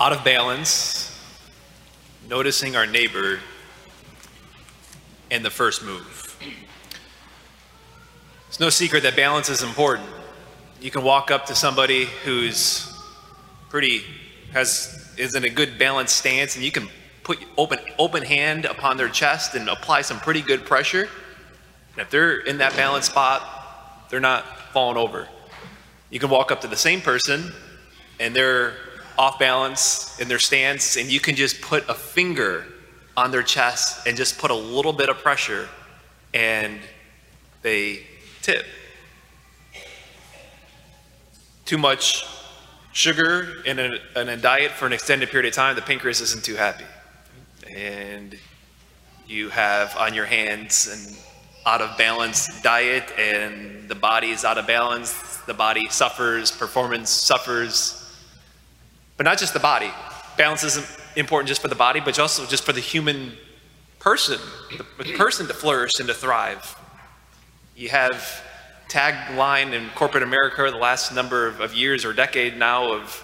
out of balance, noticing our neighbor, and the first move. It's no secret that balance is important. You can walk up to somebody who's pretty, has, is in a good balanced stance, and you can put open, open hand upon their chest and apply some pretty good pressure. And if they're in that balanced spot, they're not falling over. You can walk up to the same person and they're off balance in their stance, and you can just put a finger on their chest and just put a little bit of pressure, and they tip. Too much sugar in a, in a diet for an extended period of time, the pancreas isn't too happy. And you have on your hands an out of balance diet, and the body is out of balance. The body suffers, performance suffers, but not just the body. Balance isn't important just for the body, but also just for the human person, the person to flourish and to thrive. You have tagline in corporate America the last number of, years or decade now of,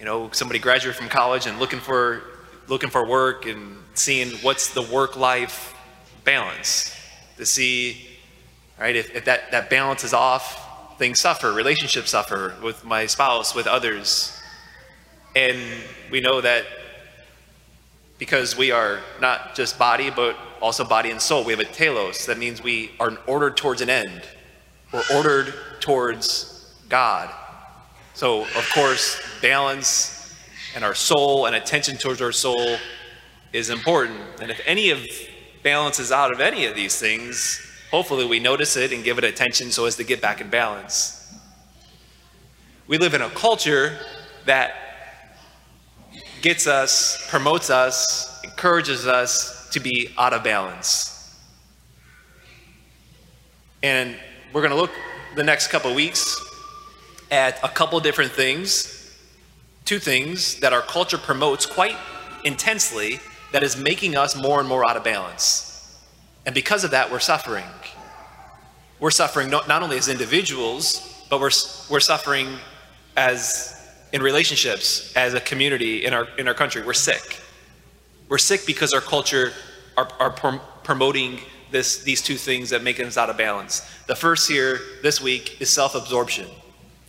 you know, somebody graduated from college and looking for looking for work and seeing what's the work-life balance to see, right, if, if that, that balance is off, things suffer, relationships suffer with my spouse, with others. And we know that because we are not just body, but also body and soul, we have a telos. That means we are ordered towards an end. We're ordered towards God. So, of course, balance and our soul and attention towards our soul is important. And if any of balance is out of any of these things, hopefully we notice it and give it attention so as to get back in balance. We live in a culture that gets us, promotes us, encourages us to be out of balance. And we're going to look the next couple weeks at a couple different things, two things that our culture promotes quite intensely that is making us more and more out of balance. And because of that, we're suffering. We're suffering not, not only as individuals, but we're, we're suffering as in relationships, as a community in our, in our country. We're sick. We're sick because our culture are, are prom- promoting this, these two things that make us out of balance. The first here this week is self absorption.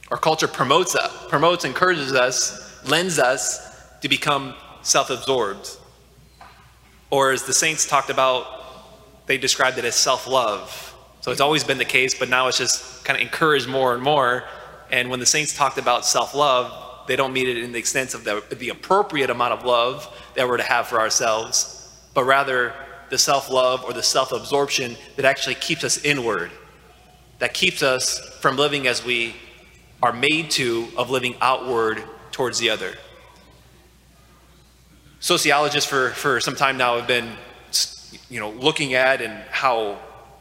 Our culture promotes, us, promotes, encourages us, lends us to become self absorbed. Or as the saints talked about, they described it as self love. So it's always been the case, but now it's just kind of encouraged more and more. And when the saints talked about self love, they don't meet it in the extent of the, the appropriate amount of love that we're to have for ourselves, but rather the self love or the self absorption that actually keeps us inward, that keeps us from living as we are made to, of living outward towards the other. Sociologists for, for some time now have been you know, looking at and how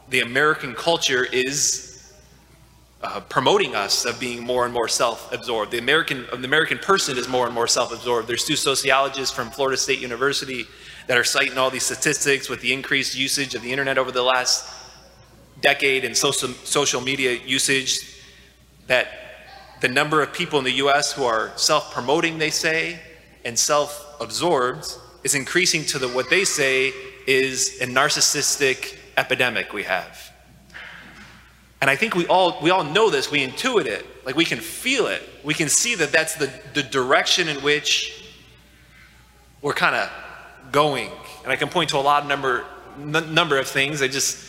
the American culture is uh, promoting us of being more and more self-absorbed. The American, the American person is more and more self-absorbed. There's two sociologists from Florida State University that are citing all these statistics with the increased usage of the internet over the last decade and social, social media usage that the number of people in the US who are self-promoting, they say, and self-absorbed is increasing to the, what they say is a narcissistic epidemic we have. And I think we all, we all know this, we intuit it, like we can feel it. We can see that that's the, the direction in which we're kind of going. And I can point to a lot of number, number of things. I just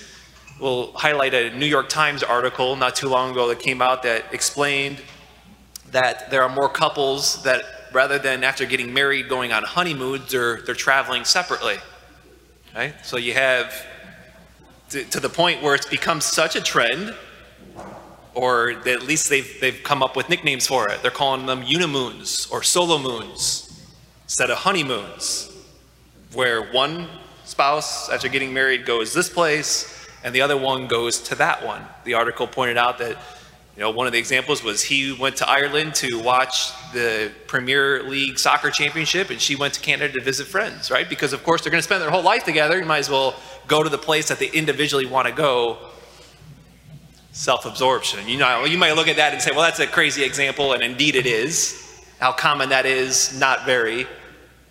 will highlight a New York Times article not too long ago that came out that explained that there are more couples that rather than after getting married going on honeymoons, they're, they're traveling separately. Right? So you have to, to the point where it's become such a trend, or at least they've, they've come up with nicknames for it. They're calling them unimoons or solo moons instead of honeymoons, where one spouse, after getting married, goes this place and the other one goes to that one. The article pointed out that you know, one of the examples was he went to Ireland to watch the Premier League soccer championship, and she went to Canada to visit friends, right? Because of course they're going to spend their whole life together. You might as well go to the place that they individually want to go. Self-absorption. You know, you might look at that and say, "Well, that's a crazy example," and indeed it is. How common that is, not very,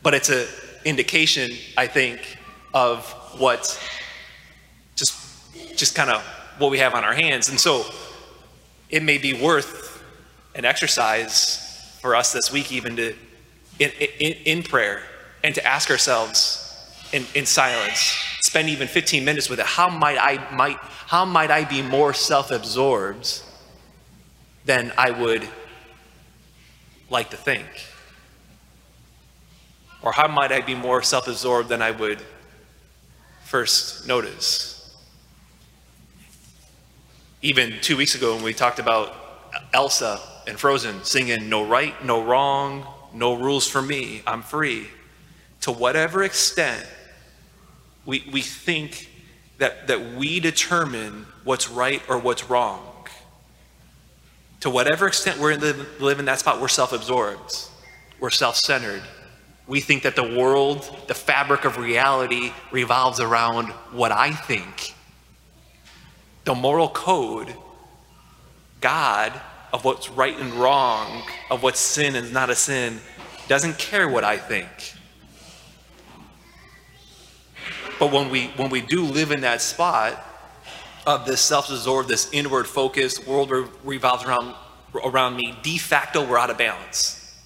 but it's an indication, I think, of what just just kind of what we have on our hands. And so it may be worth an exercise for us this week even to in, in, in prayer and to ask ourselves in, in silence. Spend even 15 minutes with it. How might i might how might i be more self-absorbed than i would like to think? Or how might i be more self-absorbed than i would first notice? Even two weeks ago when we talked about elsa and frozen singing no right no wrong no rules for me i'm free to whatever extent we, we think that, that we determine what's right or what's wrong, to whatever extent we're in the, live in that spot, we're self absorbed, we're self centered. We think that the world, the fabric of reality, revolves around what I think. The moral code, God, of what's right and wrong, of what's sin and not a sin, doesn't care what I think. But when we when we do live in that spot of this self-absorbed, this inward focus, world revolves around around me, de facto we're out of balance.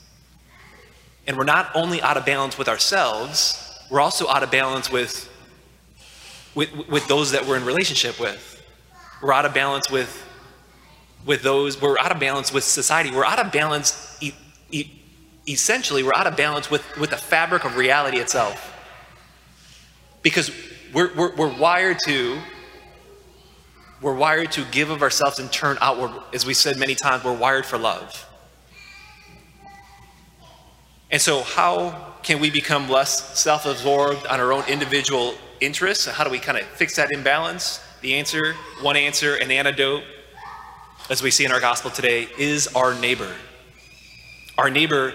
And we're not only out of balance with ourselves, we're also out of balance with with, with those that we're in relationship with. We're out of balance with with those, we're out of balance with society. We're out of balance, e- e- essentially, we're out of balance with, with the fabric of reality itself. Because we're, we're, we're wired to we're wired to give of ourselves and turn outward. As we said many times, we're wired for love. And so, how can we become less self absorbed on our own individual interests? How do we kind of fix that imbalance? The answer, one answer, an antidote, as we see in our gospel today, is our neighbor. Our neighbor,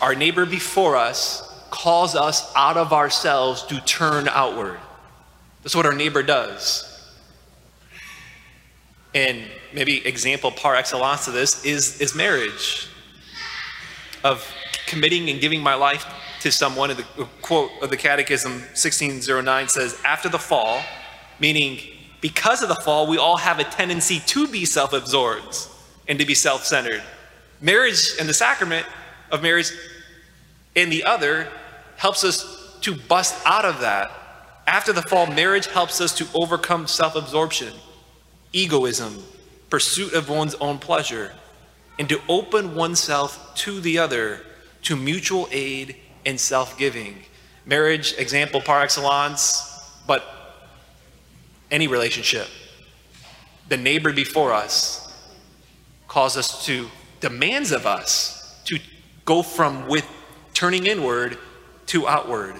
our neighbor before us calls us out of ourselves to turn outward. That's what our neighbor does. And maybe example par excellence of this is, is marriage. Of committing and giving my life to someone. The quote of the Catechism 1609 says, after the fall, meaning because of the fall, we all have a tendency to be self absorbed and to be self centered. Marriage and the sacrament of marriage and the other helps us to bust out of that. After the fall, marriage helps us to overcome self absorption, egoism, pursuit of one's own pleasure, and to open oneself to the other, to mutual aid and self giving. Marriage, example par excellence, but any relationship. The neighbor before us calls us to, demands of us to go from with turning inward to outward.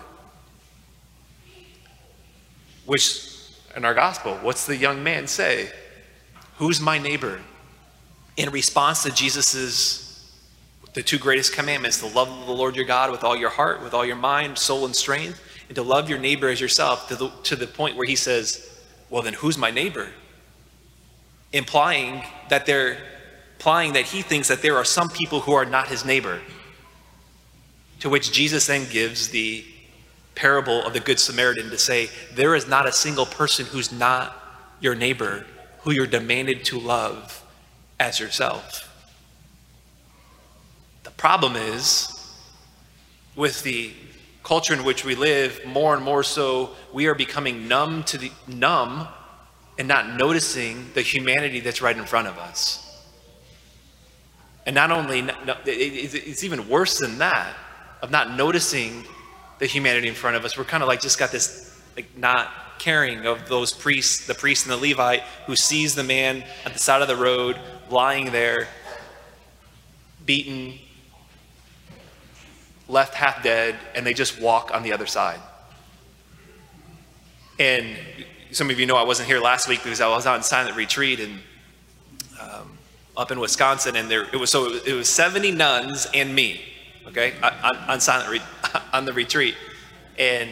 Which, in our gospel, what's the young man say? Who's my neighbor? In response to Jesus's the two greatest commandments to love of the Lord your God with all your heart, with all your mind, soul, and strength, and to love your neighbor as yourself to the, to the point where he says, Well, then who's my neighbor? Implying that they're implying that he thinks that there are some people who are not his neighbor. To which Jesus then gives the parable of the Good Samaritan to say, there is not a single person who's not your neighbor who you're demanded to love as yourself. The problem is, with the culture in which we live, more and more so, we are becoming numb to the numb and not noticing the humanity that's right in front of us. And not only, it's even worse than that of not noticing the humanity in front of us. We're kind of like just got this like not caring of those priests, the priest and the Levite who sees the man at the side of the road lying there, beaten, left half dead, and they just walk on the other side. And some of you know I wasn't here last week because I was on silent retreat and um, up in Wisconsin, and there it was so it was 70 nuns and me okay, on, on silent on the retreat. And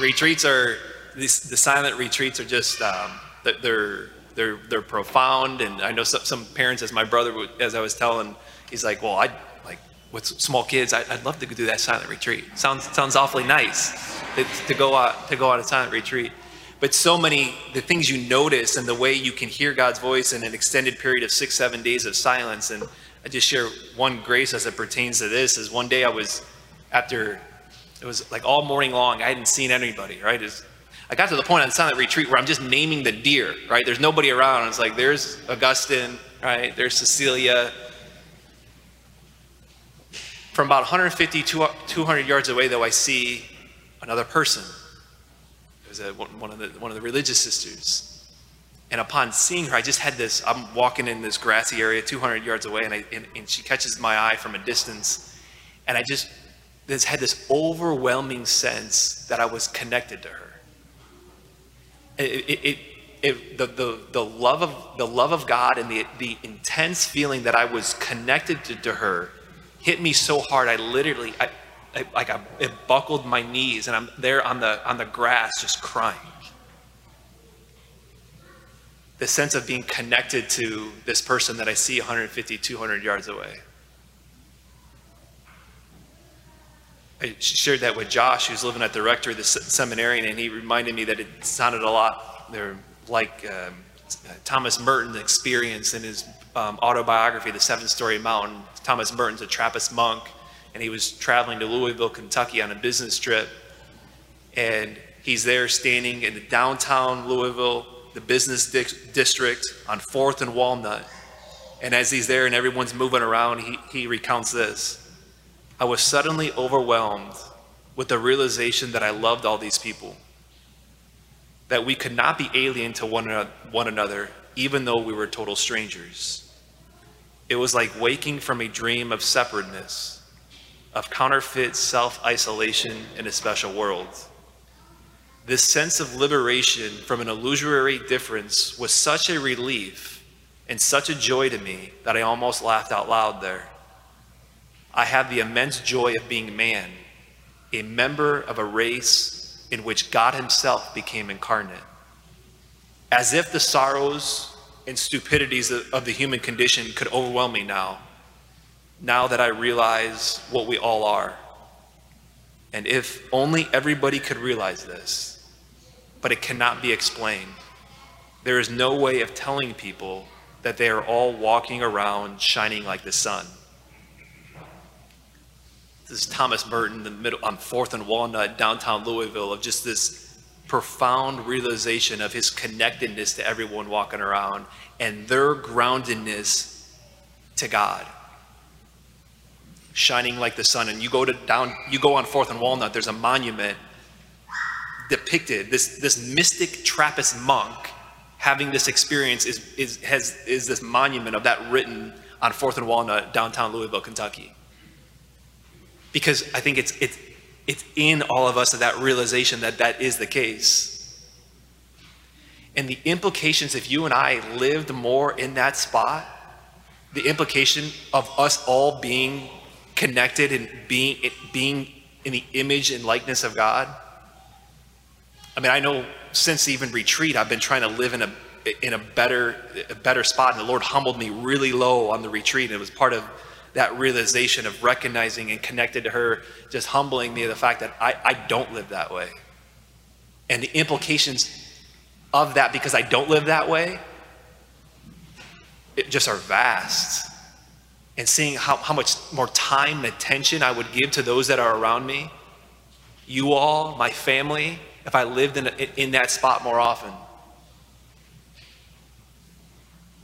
retreats are these the silent retreats are just um, they're they're they're profound. And I know some, some parents, as my brother as I was telling, he's like, well, I like with small kids, I, would love to do that silent retreat. Sounds sounds awfully nice to, to go out to go on a silent retreat. But so many the things you notice and the way you can hear God's voice in an extended period of six seven days of silence. And I just share one grace as it pertains to this. Is one day I was after it was like all morning long. I hadn't seen anybody. Right? I got to the point on silent retreat where I'm just naming the deer. Right? There's nobody around. It's like there's Augustine. Right? There's Cecilia from about 150, 200 yards away, though, I see another person. It was a, one, of the, one of the religious sisters. And upon seeing her, I just had this I'm walking in this grassy area 200 yards away, and, I, and, and she catches my eye from a distance. And I just had this overwhelming sense that I was connected to her. It, it, it, it, the, the, the, love of, the love of God and the, the intense feeling that I was connected to, to her hit me so hard. I literally, I, I, like I, it buckled my knees, and I'm there on the on the grass just crying. The sense of being connected to this person that I see 150, 200 yards away. I shared that with Josh, who's living at the rectory, the seminary, and he reminded me that it sounded a lot like um, Thomas Merton's experience in his um, autobiography, The Seven Storey Mountain. Thomas Merton's a Trappist monk, and he was traveling to Louisville, Kentucky on a business trip. And he's there standing in the downtown Louisville, the business di- district on 4th and Walnut. And as he's there and everyone's moving around, he, he recounts this I was suddenly overwhelmed with the realization that I loved all these people, that we could not be alien to one, one another, even though we were total strangers. It was like waking from a dream of separateness, of counterfeit self isolation in a special world. This sense of liberation from an illusory difference was such a relief and such a joy to me that I almost laughed out loud there. I have the immense joy of being man, a member of a race in which God Himself became incarnate. As if the sorrows and stupidities of the human condition could overwhelm me now, now that I realize what we all are. And if only everybody could realize this, but it cannot be explained. There is no way of telling people that they are all walking around shining like the sun. This is Thomas Merton, the middle on Fourth and Walnut, downtown Louisville, of just this profound realization of his connectedness to everyone walking around and their groundedness to God. Shining like the sun. And you go to down, you go on Fourth and Walnut, there's a monument depicted, this, this mystic Trappist monk having this experience is, is, has, is this monument of that written on Fourth and Walnut, downtown Louisville, Kentucky. Because I think it's, it's, it's in all of us that realization that that is the case. And the implications, if you and I lived more in that spot, the implication of us all being connected and being, being in the image and likeness of God. I mean, I know since even retreat, I've been trying to live in a in a better a better spot, and the Lord humbled me really low on the retreat. And it was part of that realization of recognizing and connected to her, just humbling me the fact that I, I don't live that way. And the implications of that because I don't live that way, it just are vast. And seeing how, how much more time and attention I would give to those that are around me, you all, my family, if I lived in, a, in that spot more often.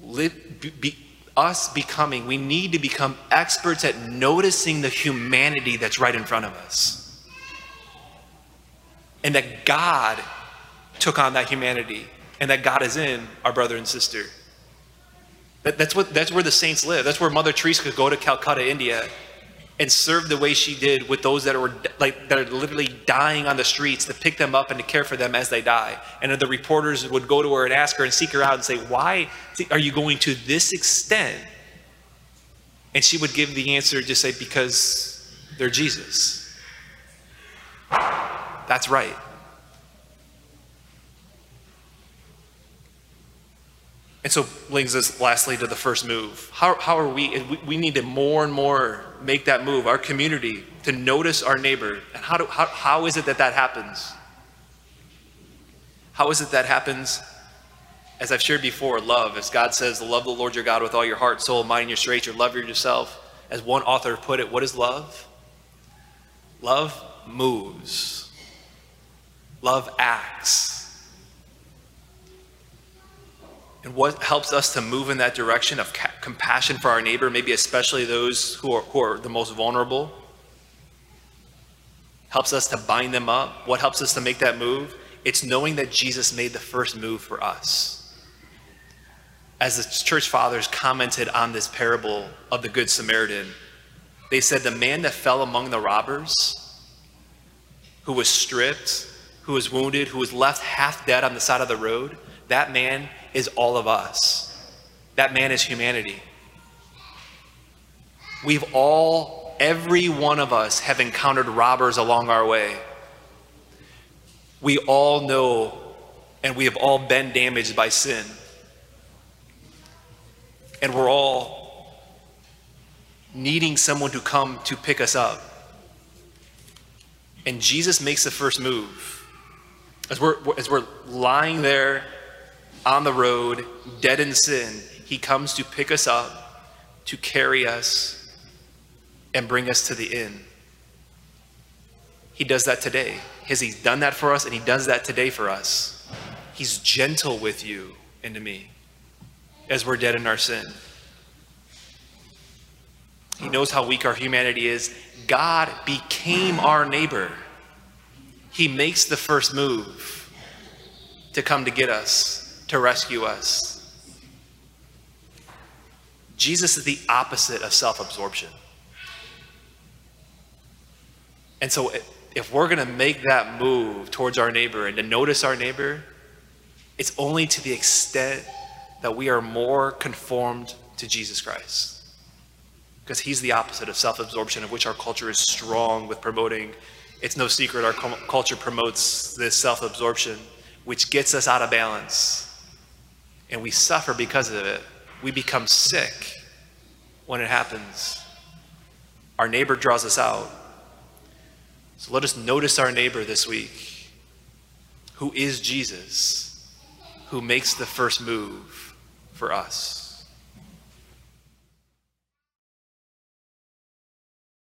Live, be, us becoming, we need to become experts at noticing the humanity that's right in front of us. And that God took on that humanity and that God is in our brother and sister. That, that's, what, that's where the saints live. That's where Mother Teresa could go to Calcutta, India, and serve the way she did with those that are like that are literally dying on the streets to pick them up and to care for them as they die. And the reporters would go to her and ask her and seek her out and say, "Why are you going to this extent?" And she would give the answer, just say, "Because they're Jesus." That's right. And so brings us lastly to the first move. How, how are we, we need to more and more make that move, our community, to notice our neighbor. And how, do, how, how is it that that happens? How is it that happens? As I've shared before, love. As God says, love the Lord your God with all your heart, soul, mind, your strength, your love your yourself. As one author put it, what is love? Love moves. Love acts. And what helps us to move in that direction of compassion for our neighbor, maybe especially those who are, who are the most vulnerable? Helps us to bind them up. What helps us to make that move? It's knowing that Jesus made the first move for us. As the church fathers commented on this parable of the Good Samaritan, they said the man that fell among the robbers, who was stripped, who was wounded, who was left half dead on the side of the road, that man is all of us. That man is humanity. We've all, every one of us, have encountered robbers along our way. We all know and we have all been damaged by sin. And we're all needing someone to come to pick us up. And Jesus makes the first move. As we're, as we're lying there on the road, dead in sin, he comes to pick us up, to carry us, and bring us to the inn. He does that today. Has he done that for us? And he does that today for us. He's gentle with you and to me as we're dead in our sin. He knows how weak our humanity is. God became our neighbor. He makes the first move to come to get us to rescue us. Jesus is the opposite of self absorption. And so, if we're going to make that move towards our neighbor and to notice our neighbor, it's only to the extent that we are more conformed to Jesus Christ. Because he's the opposite of self absorption, of which our culture is strong with promoting. It's no secret our culture promotes this self absorption, which gets us out of balance and we suffer because of it. We become sick when it happens. Our neighbor draws us out. So let us notice our neighbor this week, who is Jesus, who makes the first move for us.